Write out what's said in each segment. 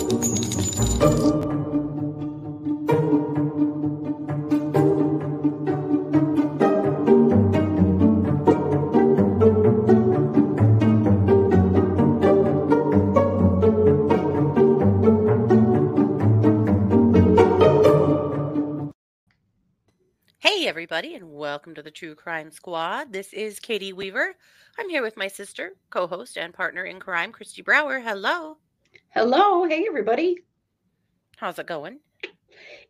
Hey, everybody, and welcome to the True Crime Squad. This is Katie Weaver. I'm here with my sister, co host, and partner in crime, Christy Brower. Hello. Hello. Hey, everybody. How's it going?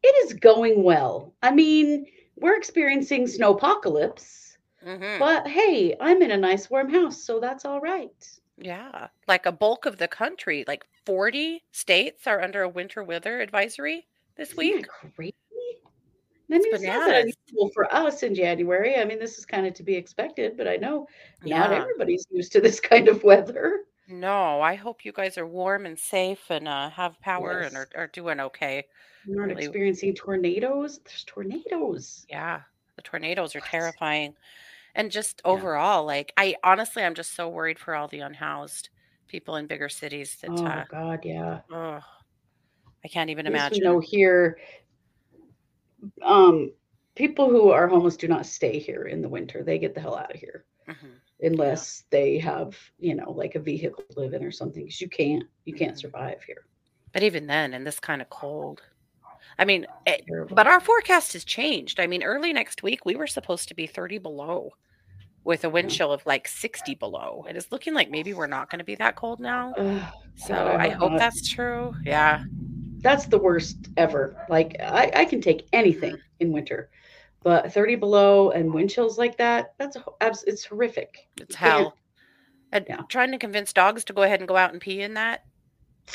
It is going well. I mean, we're experiencing snowpocalypse, hmm but hey, I'm in a nice warm house, so that's all right. Yeah, like a bulk of the country, like 40 states are under a winter weather advisory this Isn't week. crazy? I mean, It's it's not that unusual for us in January. I mean, this is kind of to be expected, but I know not everybody's used to this kind of weather. No, I hope you guys are warm and safe and uh, have power and Yes. are, are doing okay. We're not Really, experiencing tornadoes. There's tornadoes. yeah, the tornadoes are What? terrifying. And just Yeah. overall, like, I honestly, I'm just so worried for all the unhoused people in bigger cities that, Oh, uh, God, yeah. oh, I can't even At least we imagine. know here, um, people who are homeless do not stay here in the winter. They get the hell out of here. Hmm Yeah. unless they have you know like a vehicle to live in or something because you can't you can't hmm survive here But even then, in this kind of cold, I mean, it, but our forecast has changed. I mean, early next week, we were supposed to be 30 below with a wind yeah. chill of like 60 below. It is looking like maybe we're not going to be that cold now. Ugh, So god i I hope hope not that's true. Yeah. that's the worst ever like i, I can take anything in winter but 30 below and wind chills like that that's a, ho- abs- it's horrific It's hell. And yeah trying to convince dogs to go ahead and go out and pee in that,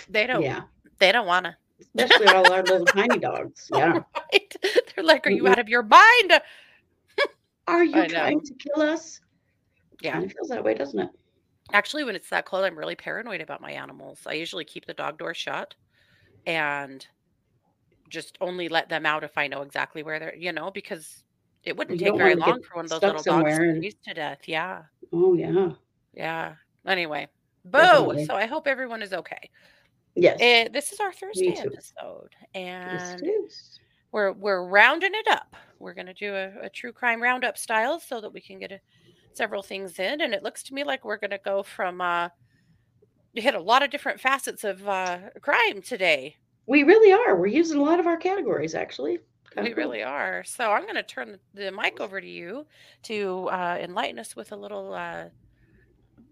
they don't. yeah They don't want to. especially all our little tiny dogs yeah right? They're like, "Are you Mm-mm. out of your mind?" are you I trying know. to kill us Yeah. kind of feels that way doesn't it Actually, when it's that cold, I'm really paranoid about my animals. I usually keep the dog door shut and just only let them out if I know exactly where they're, you know, because it wouldn't you take very want to get long for one of those little dogs to freeze to death. Yeah. oh yeah Yeah. Anyway, boo. definitely So I hope everyone is okay. yes Eh, this is our Thursday episode, and we're we're rounding it up. We're gonna do a, a true crime roundup style so that we can get a, several things in. And it looks to me like we're gonna go from uh, hit a lot of different facets of uh, crime today. We really are. We're using a lot of our categories, actually. Kind We cool. really are. So I'm going to turn the, mic over to you to uh, enlighten us with a little uh,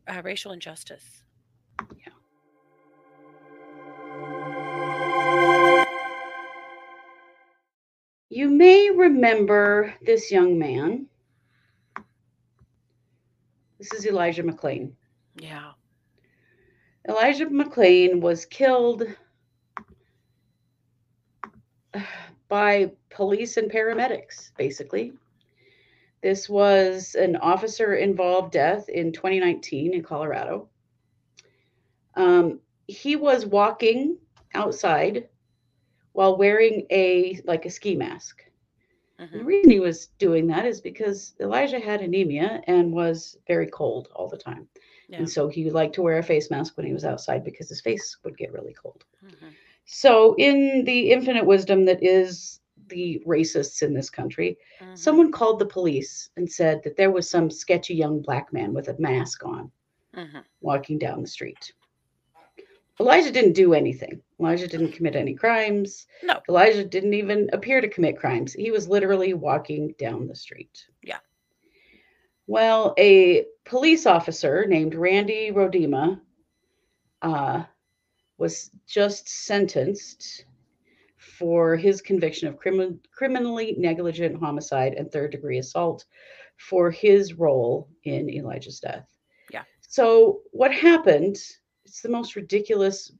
uh, racial injustice. Yeah. You may remember this young man. This is Elijah McClain. Yeah. Elijah McClain was killed by police and paramedics, basically. This was an officer involved death in 2019 in Colorado. Um, he was walking outside while wearing a like a ski mask. And the hmm reason he was doing that is because Elijah had anemia and was very cold all the time. Yeah. And so he liked to wear a face mask when he was outside because his face would get really cold. hmm So, in the infinite wisdom that is the racists in this country, hmm someone called the police and said that there was some sketchy young black man with a mask on hmm walking down the street. Elijah didn't do anything. Elijah didn't commit any crimes. No. Elijah didn't even appear to commit crimes. He was literally walking down the street. Yeah. Well, a police officer named Randy Roedema uh, was just sentenced for his conviction of crimin- criminally negligent homicide and third degree assault for his role in Elijah's death. Yeah. So, what happened? It's the most ridiculous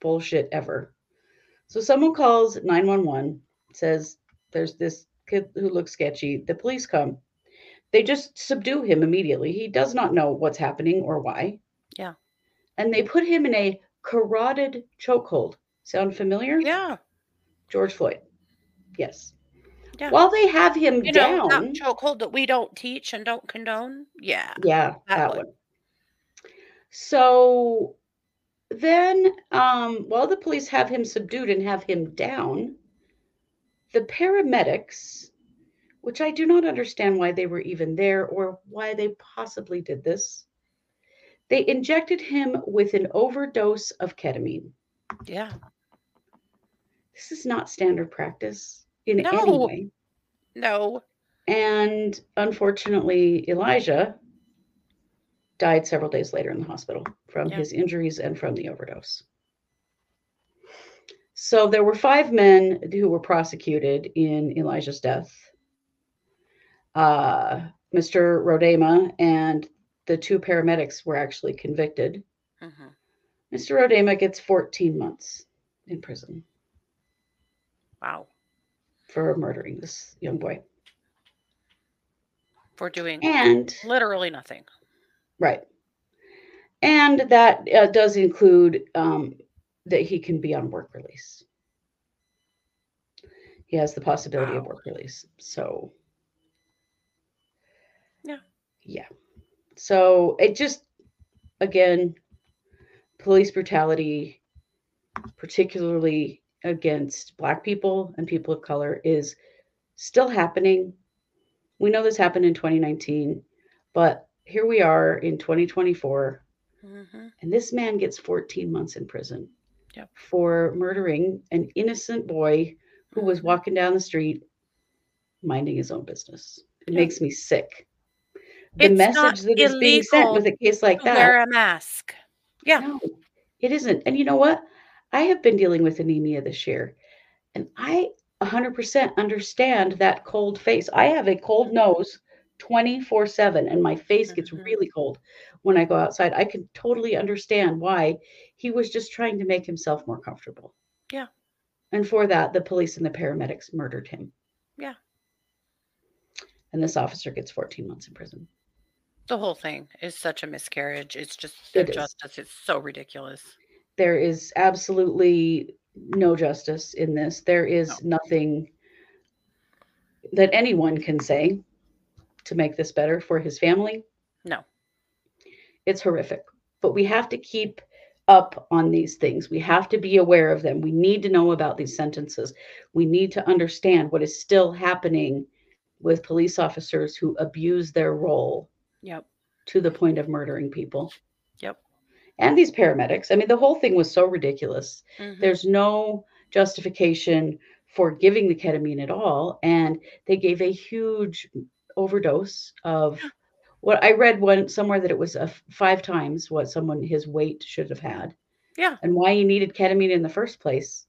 bullshit ever. So, someone calls 911, says, There's this kid who looks sketchy. The police come. They just subdue him immediately. He does not know what's happening or why. Yeah. And they put him in a carotid chokehold. Sound familiar? Yeah. George Floyd. Yes. Yeah. While they have him You know, down. not chokehold that we don't teach and don't condone. Yeah. yeah, that that, one. one. So then, um, while the police have him subdued and have him down, the paramedics, which I do not understand why they were even there or why they possibly did this, they injected him with an overdose of ketamine. Yeah. This is not standard practice in any No. way. No. And unfortunately, Elijah died several days later in the hospital from Yeah. his injuries and from the overdose. So there were five men who were prosecuted in Elijah's death. Uh, Mr. Roedema and the two paramedics were actually convicted. hmm Mr. Roedema gets 14 months in prison Wow. for murdering this young boy. For doing And literally nothing. Right. And that uh, does include um, that he can be on work release. He has the possibility of work release. So, Yeah. Yeah. So it just, again, police brutality, particularly against Black people and people of color, is still happening. We know this happened in 2019, but here we are in 2024, hmm and this man gets 14 months in prison Yep. for murdering an innocent boy who was Mhm. walking down the street minding his own business. It Yeah. makes me sick. The It's message that is being sent with a case like that. wear a mask. Yeah. No, it isn't. And you know what? I have been dealing with anemia this year, and I 100% understand that cold face. I have a cold nose 24 7, and my face gets Mhm. really cold when I go outside. I can totally understand why he was just trying to make himself more comfortable. Yeah. And for that, the police and the paramedics murdered him. Yeah. And this officer gets 14 months in prison. The whole thing is such a miscarriage. It's just It is. injustice. It's so ridiculous. there is absolutely no justice in this. There is nothing that anyone can say to make this better for his family. No. It's horrific. But we have to keep up on these things. We have to be aware of them. We need to know about these sentences. We need to understand what is still happening with police officers who abuse their role Yep. to the point of murdering people. Yep. And these paramedics. I mean, the whole thing was so ridiculous. Mhm. There's no justification for giving the ketamine at all. And they gave a huge overdose of what I read one somewhere that it was a five times what someone his weight should have had. Yeah. And why he needed ketamine in the first place.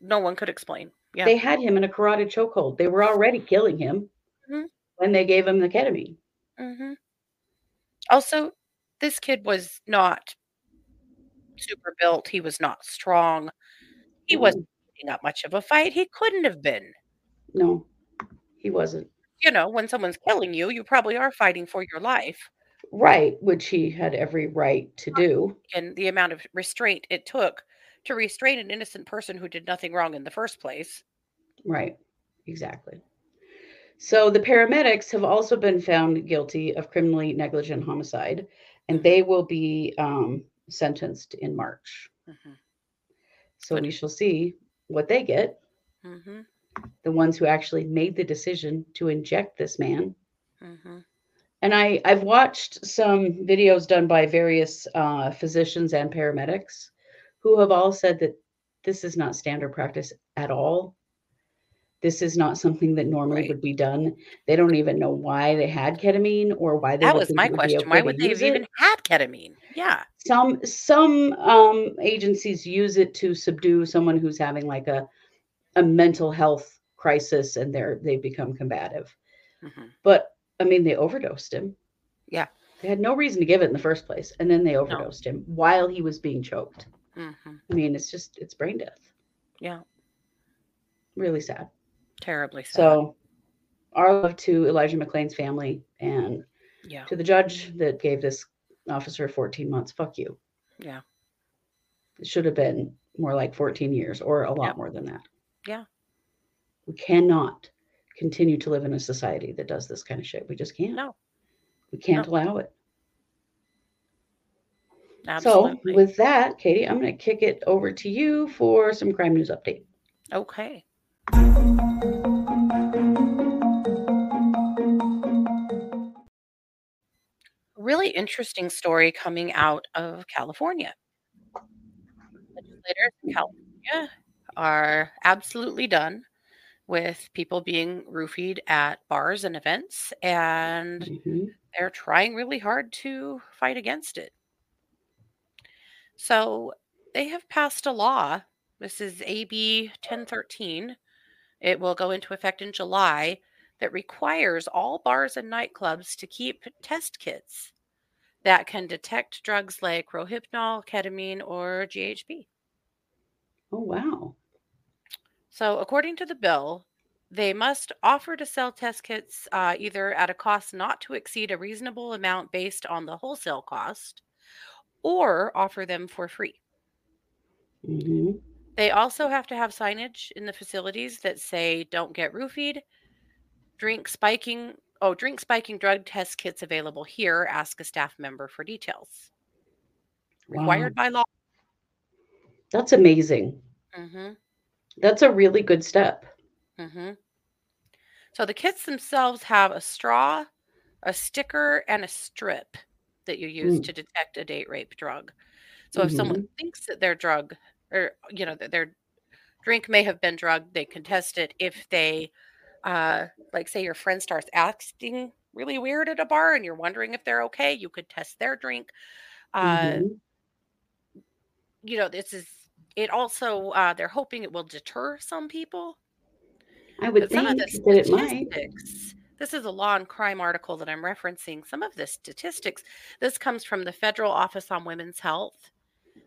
No one could explain. Yeah. They had him in a carotid chokehold. They were already killing him Mhm. when they gave him the ketamine. hmm Also, this kid was not super built. He was not strong. He mm-hmm. wasn't putting up much of a fight. He couldn't have been. No, he wasn't. You know, when someone's killing you, you probably are fighting for your life. Right, which he had every right to do. And the amount of restraint it took to restrain an innocent person who did nothing wrong in the first place. Right, exactly. So the paramedics have also been found guilty of criminally negligent homicide, and they will be um, sentenced in March. hmm So we shall see what they get. hmm The ones who actually made the decision to inject this man. hmm And I, I've watched some videos done by various uh, physicians and paramedics who have all said that this is not standard practice at all. This is not something that normally Right. would be done. They don't even know why they had ketamine or why they That was my it would be question. Why would they have it. even had ketamine? Yeah. some some um agencies use it to subdue someone who's having like a a mental health crisis and they're they become combative Mhm. but i mean they overdosed him Yeah. they had no reason to give it in the first place and then they overdosed him while he was being choked hmm i mean it's just it's brain death Yeah. really sad Terribly sad. so our love to elijah mcclain's family and yeah. to the judge that gave this officer 14 months fuck you Yeah. It should have been more like 14 years or a lot Yep. more than that. Yeah. We cannot continue to live in a society that does this kind of shit. We just can't. No. We can't No. allow it. Absolutely. So, with that, Katie, I'm going to kick it over to you for some crime news update. okay. Really interesting story coming out of California. Legislators in California are absolutely done with people being roofied at bars and events, and Mhm. they're trying really hard to fight against it. So they have passed a law. This is AB 1013. It will go into effect in July that requires all bars and nightclubs to keep test kits that can detect drugs like rohypnol, ketamine, or GHB. Oh, wow. So, according to the bill, they must offer to sell test kits uh, either at a cost not to exceed a reasonable amount based on the wholesale cost or offer them for free. hmm They also have to have signage in the facilities that say don't get roofied, drink spiking, oh, drink spiking drug test kits available here, ask a staff member for details. Required by law. That's amazing. hmm That's a really good step. hmm So the kits themselves have a straw, a sticker, and a strip that you use Mm. to detect a date rape drug. So if someone thinks that their drug or you know their drink may have been drugged, they can test it. If they uh like say your friend starts acting really weird at a bar and you're wondering if they're okay, you could test their drink. Uh Mhm. you know, this is it also uh they're hoping it will deter some people I would But some of think the that it might. statistics, this is a law and crime article that I'm referencing. Some of the statistics, this comes from the Federal Office on Women's Health.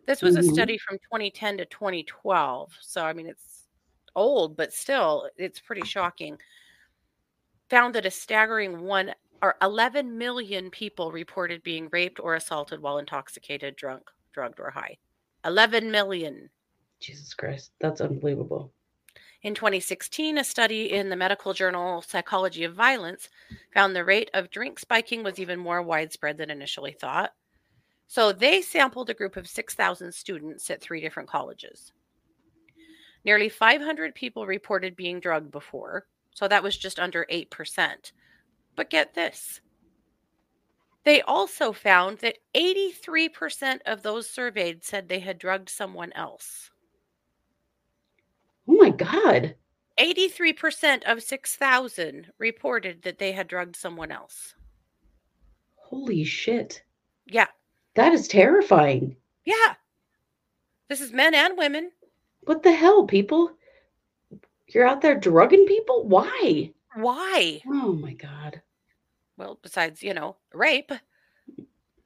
This was Mhm. a study from 2010 to 2012. So, I mean, it's old, but still, it's pretty shocking. Found that a staggering one or 11 million people reported being raped or assaulted while intoxicated, drunk, drugged, or high. 11 million. Jesus Christ. That's unbelievable. In 2016, a study in the medical journal Psychology of Violence found the rate of drink spiking was even more widespread than initially thought. So they sampled a group of 6,000 students at three different colleges. Nearly 500 people reported being drugged before, so that was just under 8%. But get this they also found that 83% of those surveyed said they had drugged someone else. Oh my God. 83% of 6,000 reported that they had drugged someone else. Holy shit. Yeah. That is terrifying. Yeah. This is men and women. What the hell, people? You're out there drugging people? Why? Why? Oh my God. Well, besides, you know, rape.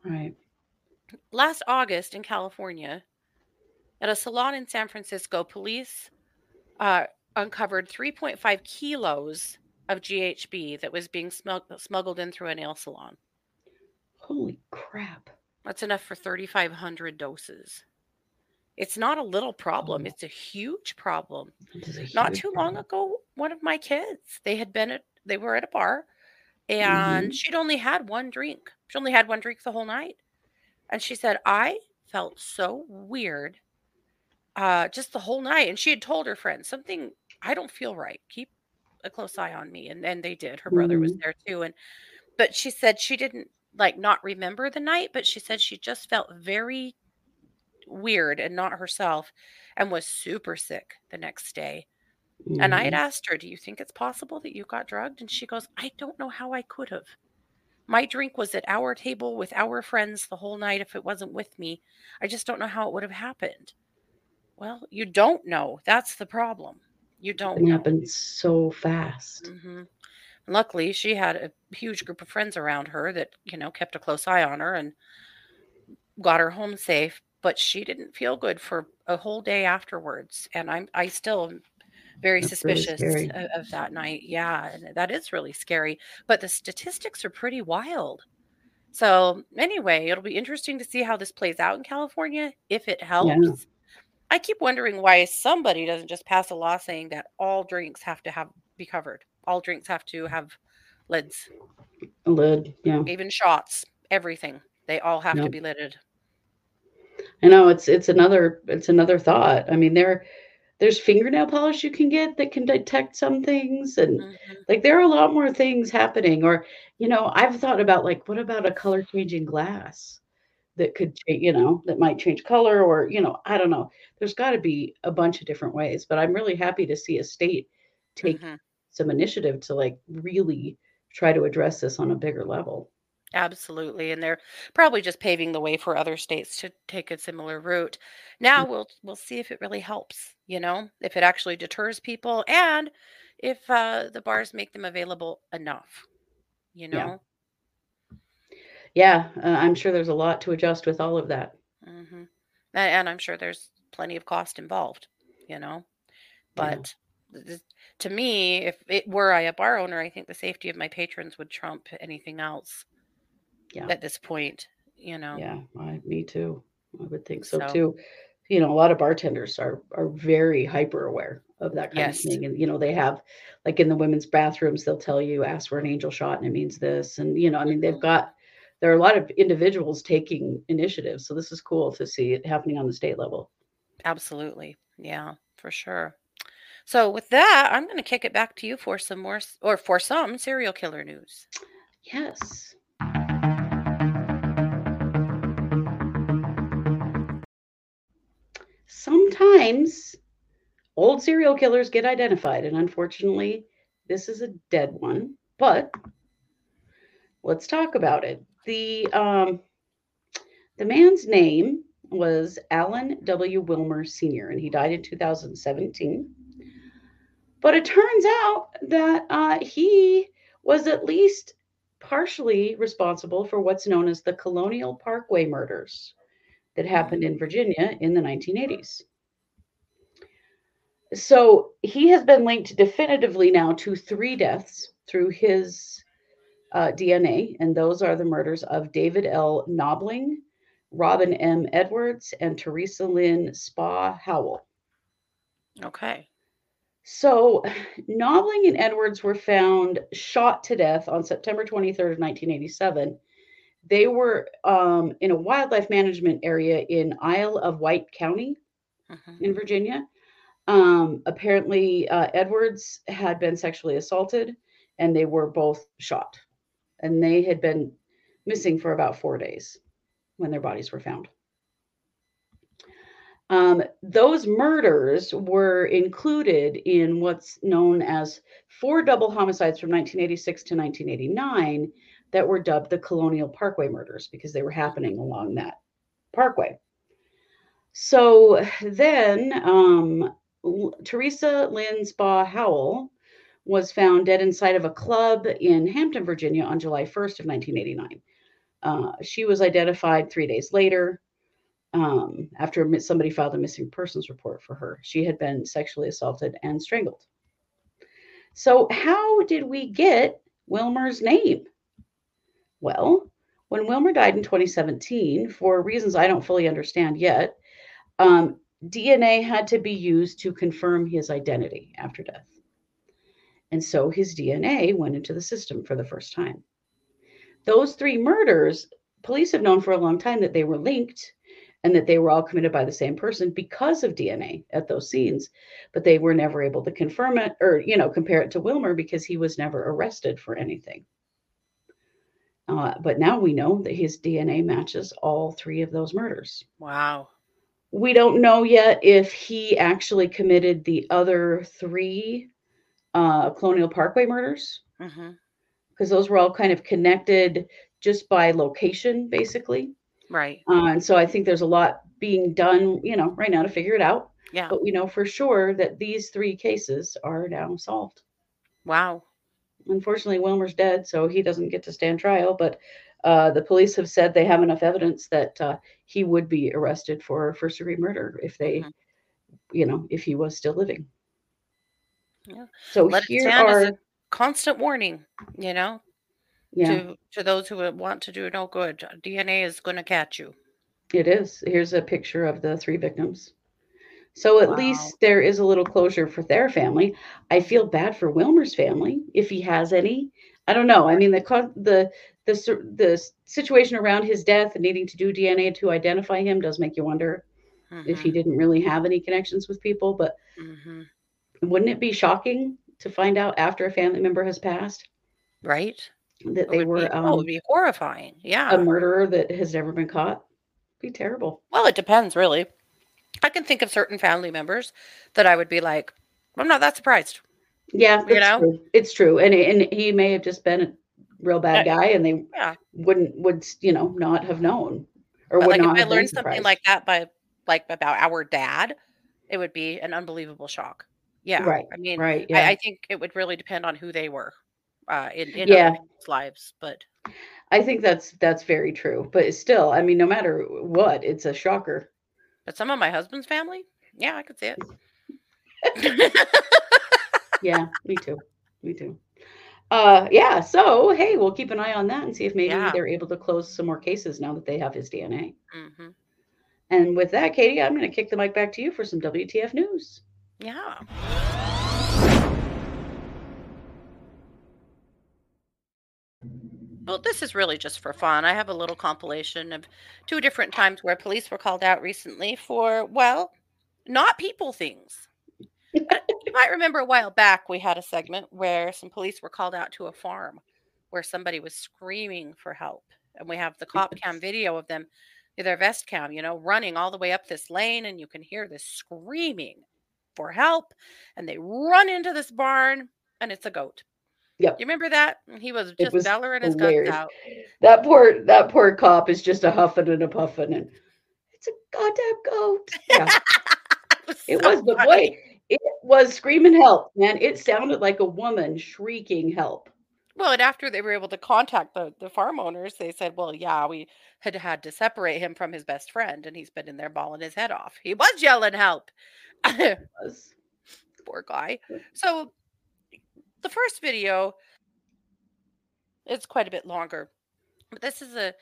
Right. Last August in California, at a salon in San Francisco, police uh, uncovered 3.5 kilos of GHB that was being smug- smuggled in through a nail salon. Holy crap. That's enough for 3,500 doses. It's not a little problem, Oh. it's a huge problem. A not huge too long ago one of my kids they had been at they were at a bar and Mhm. she'd only had one drink she only had one drink the whole night and she said i felt so weird uh just the whole night and she had told her friends something i don't feel right keep a close eye on me and then they did her brother was Mhm. there too and but she said she didn't like not remember the night but she said she just felt very weird and not herself and was super sick the next day. And I had Mhm. asked her, Do you think it's possible that you got drugged? And she goes, I don't know how I could have. My drink was at our table with our friends the whole night if it wasn't with me. I just don't know how it would have happened. Well, you don't know. That's the problem. You don't It know. happened so fast. hmm Luckily, she had a huge group of friends around her that, you know, kept a close eye on her and got her home safe, but she didn't feel good for a whole day afterwards. And I'm I still am very That's suspicious scary. of, of that night. Yeah, and that is really scary. But the statistics are pretty wild. So anyway, it'll be interesting to see how this plays out in California if it helps. I keep wondering why somebody doesn't just pass a law saying that all drinks have to have be covered. All drinks have to have lids, A lid. Yeah. even shots, everything. They all have to be lidded. I know it's it's another it's another thought. I mean, there there's fingernail polish you can get that can detect some things and Mhm. like there are a lot more things happening or you know i've thought about like what about a color changing glass that could cha- you know that might change color or you know i don't know there's got to be a bunch of different ways but i'm really happy to see a state take Mhm. Some initiative to like really try to address this on a bigger level Absolutely, and they're probably just paving the way for other states to take a similar route. Now we'll we'll see if it really helps, you know, if it actually deters people and if uh, the bars make them available enough, you know. yeah uh, i'm sure there's a lot to adjust with all of that hmm And, and I'm sure there's plenty of cost involved, you know. But th- to me, if it were I a bar owner, I think the safety of my patrons would trump anything else yeah at this point, you know. Yeah, I, me too. I would think so, So- too. You know, a lot of bartenders are are very hyper aware of that kind Yes. of thing, and you know, they have like in the women's bathrooms, they'll tell you ask for an angel shot and it means this, and you know, I mean, they've Mhm. got there are a lot of individuals taking initiatives, so this is cool to see it happening on the state level. Absolutely. Yeah, for sure. So with that, I'm going to kick it back to you for some more or for some serial killer news. Yes. Sometimes old serial killers get identified, and unfortunately, this is a dead one. But let's talk about it. The um, the man's name was Alan W. Wilmer Sr., and he died in 2017. But it turns out that uh, he was at least partially responsible for what's known as the Colonial Parkway murders that happened in Virginia in the 1980s. So he has been linked definitively now to three deaths through his uh, DNA, and those are the murders of David L. Knobling, Robin M. Edwards, and Teresa Lynn Spaw Howell. Okay. So, Knobling and Edwards were found shot to death on September 23rd of 1987. They were um, in a wildlife management area in Isle of Wight County Mhm. in Virginia. Um, apparently, uh, Edwards had been sexually assaulted, and they were both shot. And they had been missing for about four days when their bodies were found. Um, those murders were included in what's known as four double homicides from 1986 to 1989 that were dubbed the Colonial Parkway murders because they were happening along that parkway. So then, um, L- Teresa Lynn Spaw Howell was found dead inside of a club in Hampton, Virginia on July 1st of 1989. Uh, she was identified three days later um, after somebody filed a missing persons report for her. She had been sexually assaulted and strangled. So, how did we get Wilmer's name? Well, when Wilmer died in 2017, for reasons I don't fully understand yet, um, DNA had to be used to confirm his identity after death. And so his DNA went into the system for the first time. Those three murders, police have known for a long time that they were linked and that they were all committed by the same person because of DNA at those scenes, but they were never able to confirm it or, you know, compare it to Wilmer because he was never arrested for anything. Uh, but now we know that his DNA matches all three of those murders. Wow. We don't know yet if he actually committed the other three uh, Colonial Parkway murders because those were all kind of connected just by location, basically. Right. Uh, and so I think there's a lot being done, you know, right now to figure it out. Yeah. But we know for sure that these three cases are now solved. Wow. Unfortunately, Wilmer's dead, so he doesn't get to stand trial. But uh, the police have said they have enough evidence that uh, he would be arrested for first degree murder if they, Mhm. you know, if he was still living. Yeah. So Let here are, constant warning, you know, yeah, to to those who want to do no good. DNA is going to catch you. it is. Here's a picture of the three victims. So at Wow. least there is a little closure for their family. I feel bad for Wilmer's family if he has any. I don't know. I mean, the the the the situation around his death and needing to do DNA to identify him does make you wonder if he didn't really have any connections with people. But hmm wouldn't it be shocking to find out after a family member has passed Right. That they were be, oh, um, would be horrifying. Yeah. a murderer that has never been caught? Be terrible. Well, it depends, really. I can think of certain family members that I would be like, I'm not that surprised. Yeah, that's know? true. It's true, and and he may have just been a real bad guy, and they Yeah. wouldn't would you know not have known or But would like if not I have learned something like that by like about our dad, it would be an unbelievable shock. Yeah. Right, I mean, right? Yeah, I, I think it would really depend on who they were uh, in, in Yeah. lives. But I think that's that's very true. But still, I mean, no matter what, it's a shocker. but some of my husband's family, yeah, I could see it. Yeah, me too. Me too. Uh, yeah. So hey, we'll keep an eye on that and see if maybe Yeah. they're able to close some more cases now that they have his DNA. hmm And with that, Katie, I'm going to kick the mic back to you for some WTF news. Yeah. Well, this is really just for fun. I have a little compilation of two different times where police were called out recently for, well, not people things. Uh, you might remember a while back we had a segment where some police were called out to a farm where somebody was screaming for help. And we have the cop cam video of them, their vest cam, you know, running all the way up this lane, and you can hear this screaming for help. And they run into this barn, and it's a goat. Yep. You remember that? He was just was bellowing his hilarious. guts out. That poor that poor cop is just a huffing and a puffing, and it's a goddamn goat. Yeah, it so was, the funny. boy, it was screaming help, man. It sounded like a woman shrieking help. Well, and after they were able to contact the, the farm owners, they said, well, yeah, we had had to separate him from his best friend, and he's been in there bawling his head off. He was yelling help. Poor guy. So the first video it's quite a bit longer. But this is a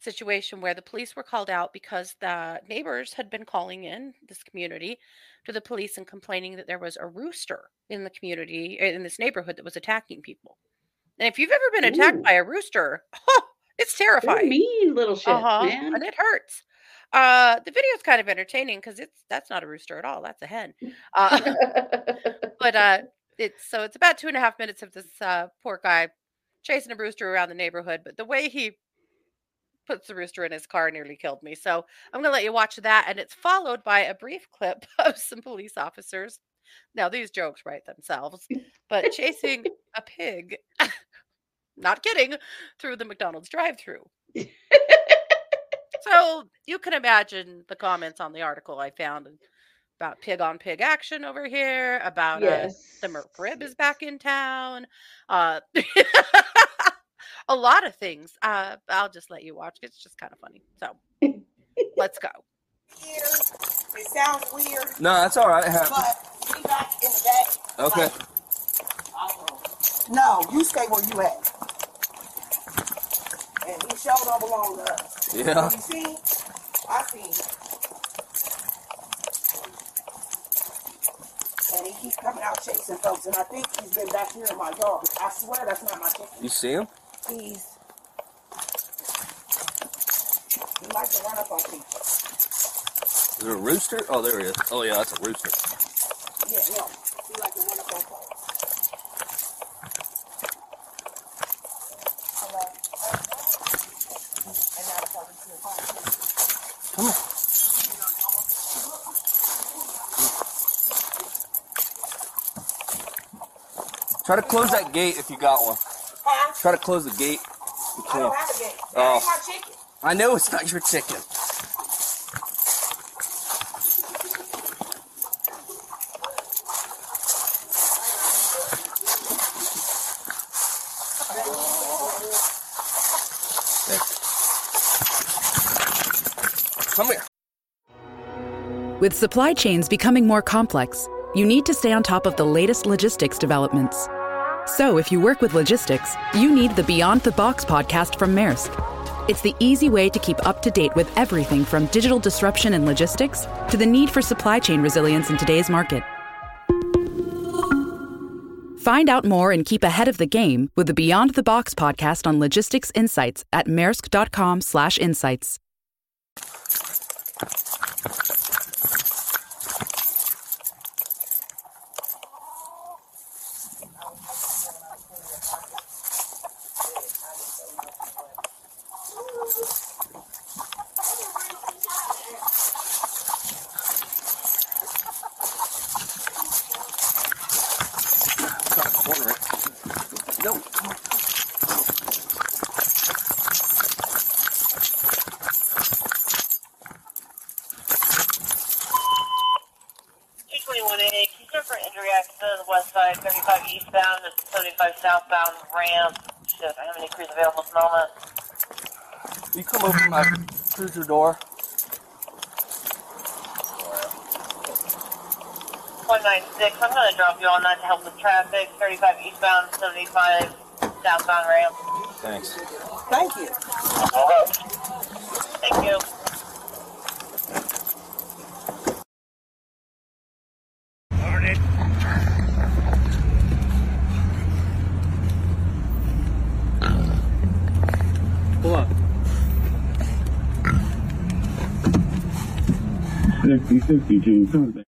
situation where the police were called out because the neighbors had been calling in this community to the police and complaining that there was a rooster in the community in this neighborhood that was attacking people. And if you've ever been attacked Ooh. by a rooster, it's They're terrifying. mean little shit, Uh-huh. man. And it hurts. Uh, the video is kind of entertaining because it's that's not a rooster at all. That's a hen. Uh, but uh, it's so it's about two and a half minutes of this uh, poor guy chasing a rooster around the neighborhood. But the way he puts the rooster in his car nearly killed me. So I'm gonna let you watch that, and it's followed by a brief clip of some police officers. Now these jokes write themselves, but chasing a pig. Not kidding, through the McDonald's drive-through. So you can imagine the comments on the article I found about pig on pig action over here, about uh, yes. the McRib is back in town, uh, a lot of things. Uh, I'll just let you watch. It's just kind of funny. So let's go. weird. It sounds weird, No, that's all right. It happens. but we back in the day. Okay. like, no, you stay where you at. And he sure don't belong to us. Yeah. You see? I see. And he keep coming out chasing folks, and I think he's been back here in my yard. I swear that's not my chicken. You see him? He's he likes to run up on people. Is there a rooster? Oh, there he is. Oh, yeah, that's a rooster. Yeah, yeah. He likes to run up on folks. Hello. And now it's over to the phone. Come on. Try to close that gate if you got one. Huh? Try to close the gate. You I don't have a gate. Oh. That ain't my chicken. I know it's not your chicken. Come here. With supply chains becoming more complex, you need to stay on top of the latest logistics developments. So, if you work with logistics, you need the Beyond the Box podcast from Maersk. It's the easy way to keep up to date with everything from digital disruption in logistics to the need for supply chain resilience in today's market. Find out more and keep ahead of the game with the Beyond the Box podcast on logistics insights at maersk.com/insights. Try to corner it. No. come on. Two twenty-one A, concern for injury accident on the west side, thirty-five eastbound and seventy-five southbound ramp. Shit, I have any crews available at the moment. You come open my cruiser door. One nine six, I'm gonna drop you on that to help with traffic, thirty-five eastbound, seventy-five southbound ramp. Thanks. Thank you. Thank you. Pull up. 6062 contact.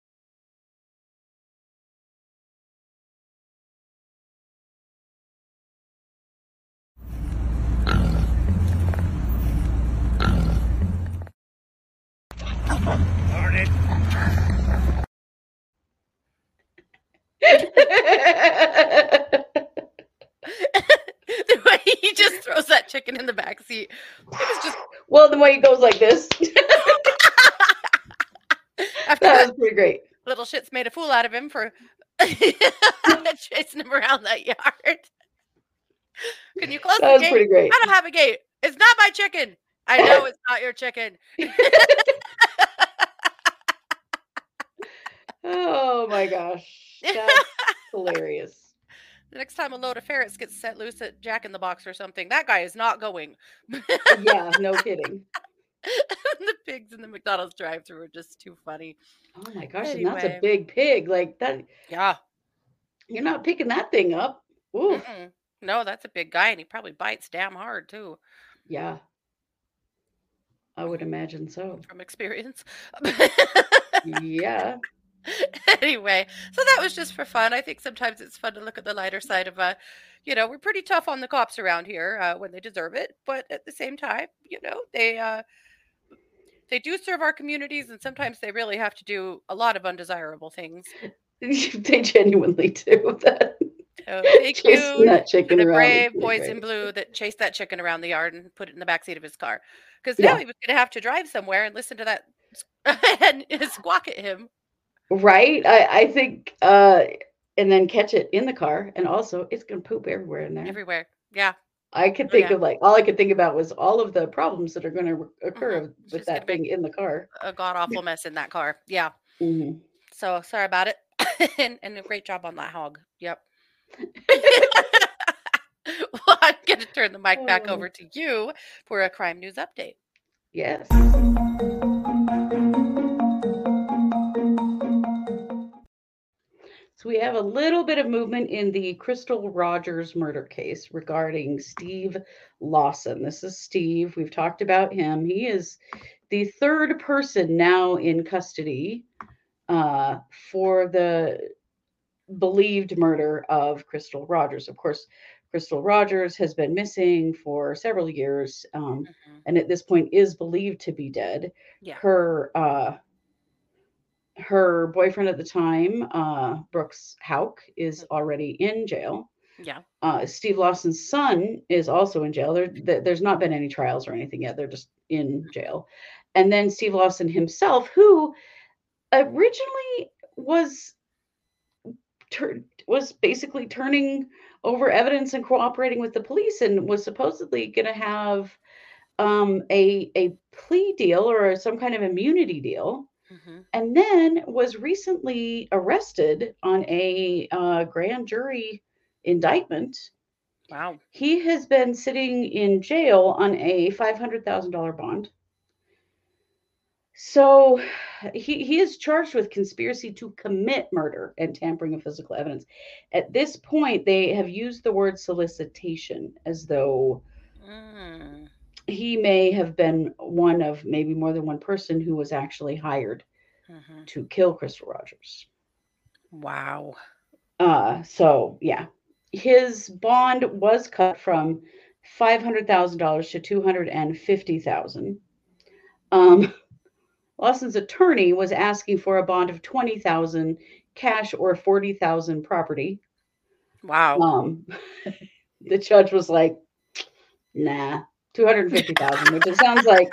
the way he just throws that chicken in the back seat. It was just well, the way he goes like this. after that that was pretty great. little shit's made a fool out of him for chasing him around that yard. Can you close That the was gate? pretty great. I don't have a gate. It's not my chicken. I know it's not your chicken. Oh my gosh. That's hilarious. The next time a load of ferrets gets set loose at Jack in the Box or something, that guy is not going. Yeah, no kidding. the pigs in the McDonald's drive-through are just too funny. Oh my gosh, and that's a big pig. Like that Yeah. you're not picking that thing up. Ooh. Mm-mm. No, that's a big guy, and he probably bites damn hard too, Yeah. I would imagine so. from experience. Yeah. anyway, so that was just for fun. I think sometimes it's fun to look at the lighter side of, uh, you know, we're pretty tough on the cops around here uh, when they deserve it, but at the same time, you know, they uh, they do serve our communities, and sometimes they really have to do a lot of undesirable things. they genuinely do that. So thank Chasing you that to the around. brave boys great. in blue that chased that chicken around the yard and put it in the backseat of his car. Because Yeah. now he was going to have to drive somewhere and listen to that and squawk at him. Right? I, I think uh and then catch it in the car and also it's gonna poop everywhere in there. everywhere. Yeah. I could Oh, think yeah. of like all I could think about was all of the problems that are gonna occur Mhm. with Just that thing in the car. A god awful mess in that car. Yeah. Mhm. So sorry about it. and, and a great job on that hog. Yep. well, I'm going to turn the mic back Oh. over to you for a crime news update. Yes. So we have a little bit of movement in the Crystal Rogers murder case regarding Steve Lawson. This is Steve. We've talked about him. He is the third person now in custody uh, for the believed murder of Crystal Rogers. Of course, Crystal Rogers has been missing for several years um, Mhm. and at this point is believed to be dead Yeah. her uh her boyfriend at the time, uh, Brooks Houck, is Mm-hmm. already in jail. Yeah. Uh, Steve Lawson's son is also in jail. There, th- there's not been any trials or anything yet. They're just in jail. And then Steve Lawson himself, who originally was tur- was basically turning over evidence and cooperating with the police, and was supposedly going to have um, a a plea deal or some kind of immunity deal hmm and then was recently arrested on a uh, grand jury indictment. Wow. He has been sitting in jail on a $500,000 bond. So he, he is charged with conspiracy to commit murder and tampering of physical evidence. At this point, they have used the word solicitation as though may have been one of maybe more than one person who was actually hired hmm to kill Crystal Rogers. Wow. Uh, so yeah, his bond was cut from five hundred thousand dollars to two hundred and fifty thousand. Um, Lawson's attorney was asking for a bond of twenty thousand cash or forty thousand property. Wow. Um, the judge was like, "Nah, two hundred fifty thousand, which it sounds like."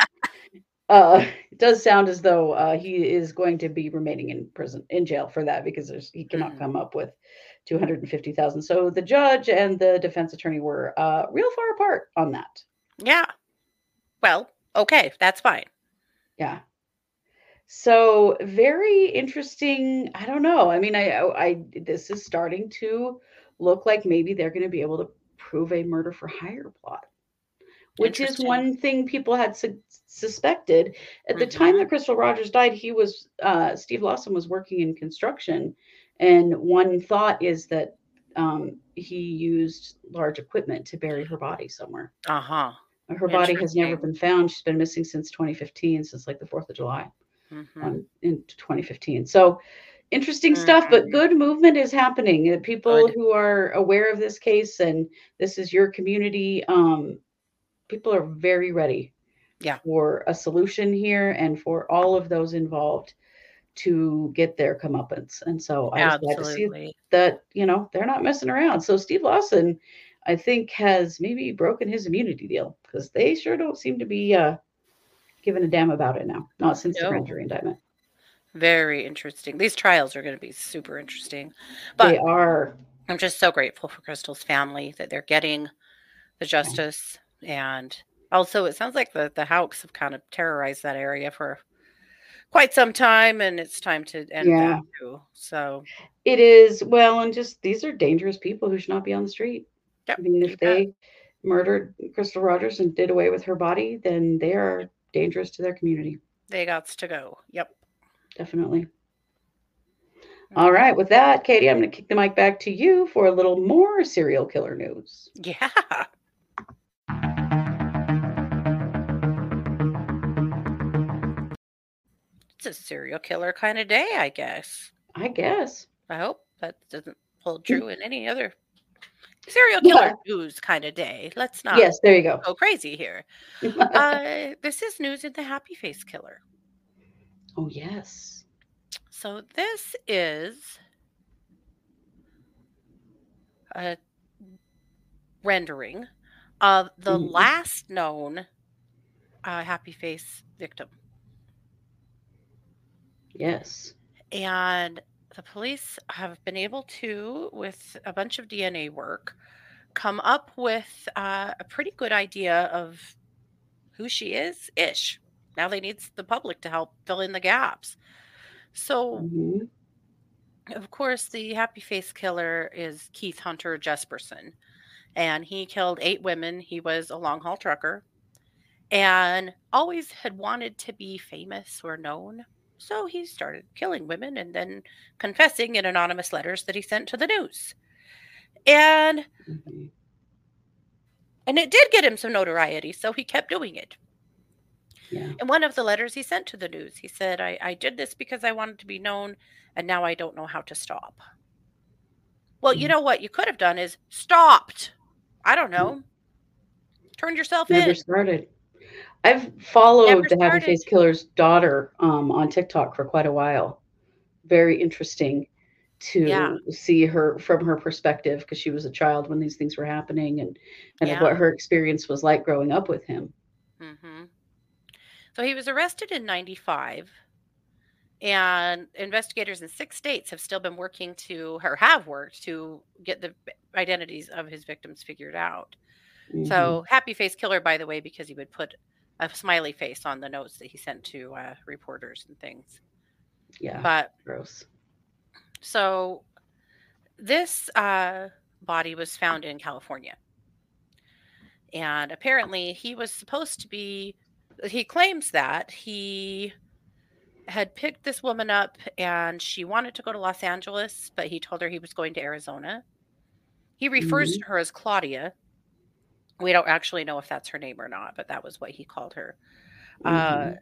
Uh, it does sound as though uh, he is going to be remaining in prison, in jail for that because there's, he cannot Mhm. come up with two hundred and fifty thousand. So the judge and the defense attorney were uh, real far apart on that. Yeah. Well, okay, that's fine. Yeah. So very interesting. I don't know. I mean, I, I, I this is starting to look like maybe they're going to be able to prove a murder for hire plot, which is one thing people had su- suspected at the time that Crystal Rogers died. He was uh, Steve Lawson was working in construction, and one thought is that um, he used large equipment to bury her body somewhere. Uh huh. Her body has never been found. She's been missing since 2015, since like the 4th of July hmm um, in 2015. So interesting stuff, but Mhm. good movement is happening. People Good. who are aware of this case and this is your community, um, people are very ready Yeah. for a solution here and for all of those involved to get their comeuppance. And so I was glad to see that, you know, they're not messing around. So Steve Lawson, I think, has maybe broken his immunity deal because they sure don't seem to be uh, giving a damn about it now. Not since the grand jury indictment. Very interesting. These trials are going to be super interesting. they are. I'm just so grateful for Crystal's family that they're getting the justice. And also, it sounds like the, the Houcks have kind of terrorized that area for quite some time, and it's time to end Yeah. that too. So, It is well, and just these are dangerous people who should not be on the street. Yep, I mean, if bet. they murdered Crystal Rogers and did away with her body, then they are dangerous to their community. they got to go. Yep. Definitely. Mm-hmm. All right, with that, Katie, I'm going to kick the mic back to you for a little more serial killer news. Yeah. A serial killer kind of day, I guess. I guess. I hope that doesn't hold true in any other serial killer news kind of day. Let's not Yes, there you go. go crazy here. Uh, this is news in the Happy Face Killer. oh, yes. So this is a rendering of the Mhm. last known uh, Happy Face victim. Yes. And the police have been able to, with a bunch of DNA work, come up with uh, a pretty good idea of who she is ish. Now they need the public to help fill in the gaps. So, Mhm. of course, the happy face killer is Keith Hunter Jesperson. And he killed eight women. He was a long haul trucker and always had wanted to be famous or known. So he started killing women and then confessing in anonymous letters that he sent to the news. And Mhm. and it did get him some notoriety, so he kept doing it. Yeah. In one of the letters he sent to the news, he said, I, I did this because I wanted to be known, and now I don't know how to stop. Well, you Mm. know what you could have done is stopped. I don't know. Turned yourself Never in. started. I've followed the Happy. Face Killer's daughter um, on TikTok for quite a while. very interesting to Yeah. see her from her perspective because she was a child when these things were happening and of Yeah. what her experience was like growing up with him. hmm So he was arrested in 95, and investigators in six states have still been working to, or have worked to get the identities of his victims figured out. Mhm. So, happy face killer, by the way, because he would put a smiley face on the notes that he sent to uh, reporters and things. yeah, But gross. so this uh, body was found in California. And apparently, he was supposed to be, he claims that he had picked this woman up and she wanted to go to Los Angeles, but he told her he was going to Arizona. He refers to her as Claudia. We don't actually know if that's her name or not, but that was what he called her. Uh, Mhm.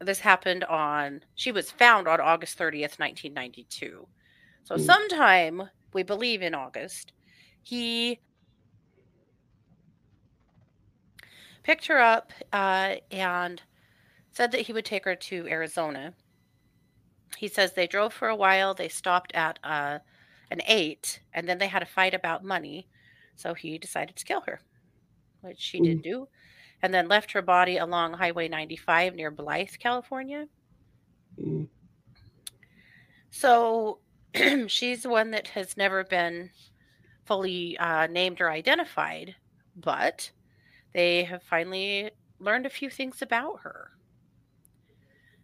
this happened on, she was found on August 30th, 1992. So, Mm. sometime, we believe in August, he picked her up uh, and said that he would take her to Arizona. He says they drove for a while. They stopped at uh, an eight, and then they had a fight about money. So he decided to kill her, which she did do, and then left her body along Highway 95 near Blythe, California. Mm. So she's the one that has never been fully uh, named or identified, but they have finally learned a few things about her.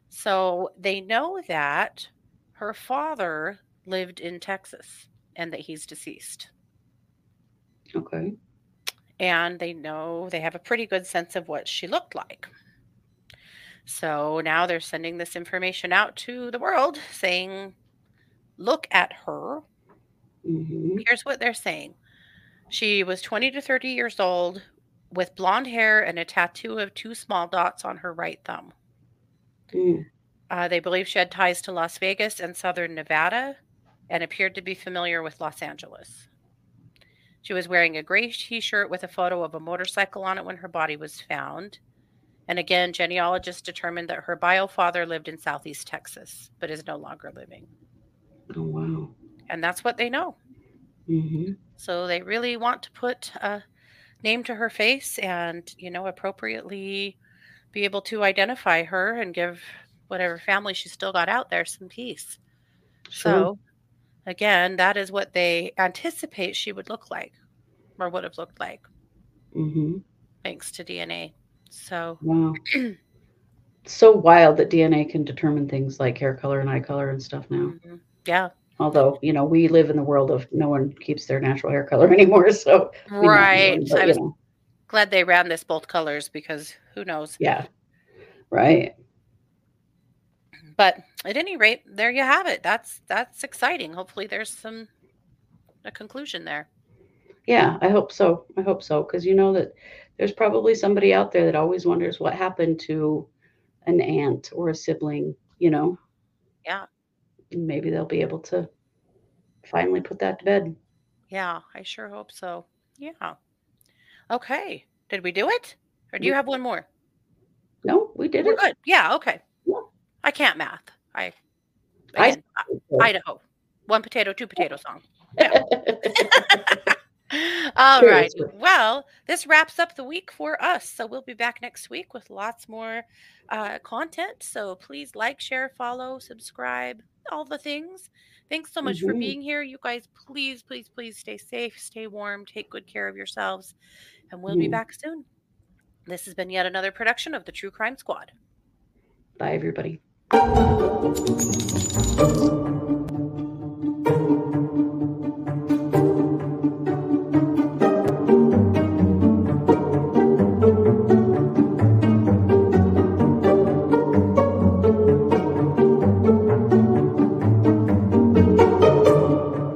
So they know that her father lived in Texas and that he's deceased. Okay. And they know they have a pretty good sense of what she looked like. So now they're sending this information out to the world saying, look at her. hmm Here's what they're saying she was 20 to 30 years old with blonde hair and a tattoo of two small dots on her right thumb. Mm. Uh, they believe she had ties to Las Vegas and southern Nevada and appeared to be familiar with Los Angeles. She was wearing a gray t shirt with a photo of a motorcycle on it when her body was found. And again, genealogists determined that her bio father lived in southeast Texas, but is no longer living. Oh wow. And that's what they know. hmm So they really want to put a name to her face and, you know, appropriately be able to identify her and give whatever family she's still got out there some peace. Sure. So, again, that is what they anticipate she would look like or would have looked like hmm thanks to DNA. So, Wow. so wild that DNA can determine things like hair color and eye color and stuff now. mhm. yeah, Although, you know, we live in the world of no one keeps their natural hair color anymore. So, know right. but, I was know, glad they ran this both colors because who knows. yeah. Right. But at any rate, there you have it. That's that's exciting. Hopefully, there's some a conclusion there. Yeah, I hope so. I hope so. Because you know that there's probably somebody out there that always wonders what happened to an aunt or a sibling, you know? Yeah. Maybe they'll be able to finally put that to bed. Yeah, I sure hope so. Yeah. Okay. Did we do it? Or do you have one more? No, we did We're it. good. Yeah, okay. I can't math. I I- again, I- Idaho. One potato, two potato song. Yeah. All Sure, right. sure. Well, this wraps up the week for us. So we'll be back next week with lots more uh, content. So please like, share, follow, subscribe, all the things. Thanks so much for Mhm. being here. You guys, please, please, please stay safe, stay warm, take good care of yourselves, and we'll be Mhm. back soon. This has been yet another production of the True Crime Squad. Bye, everybody. Thank you.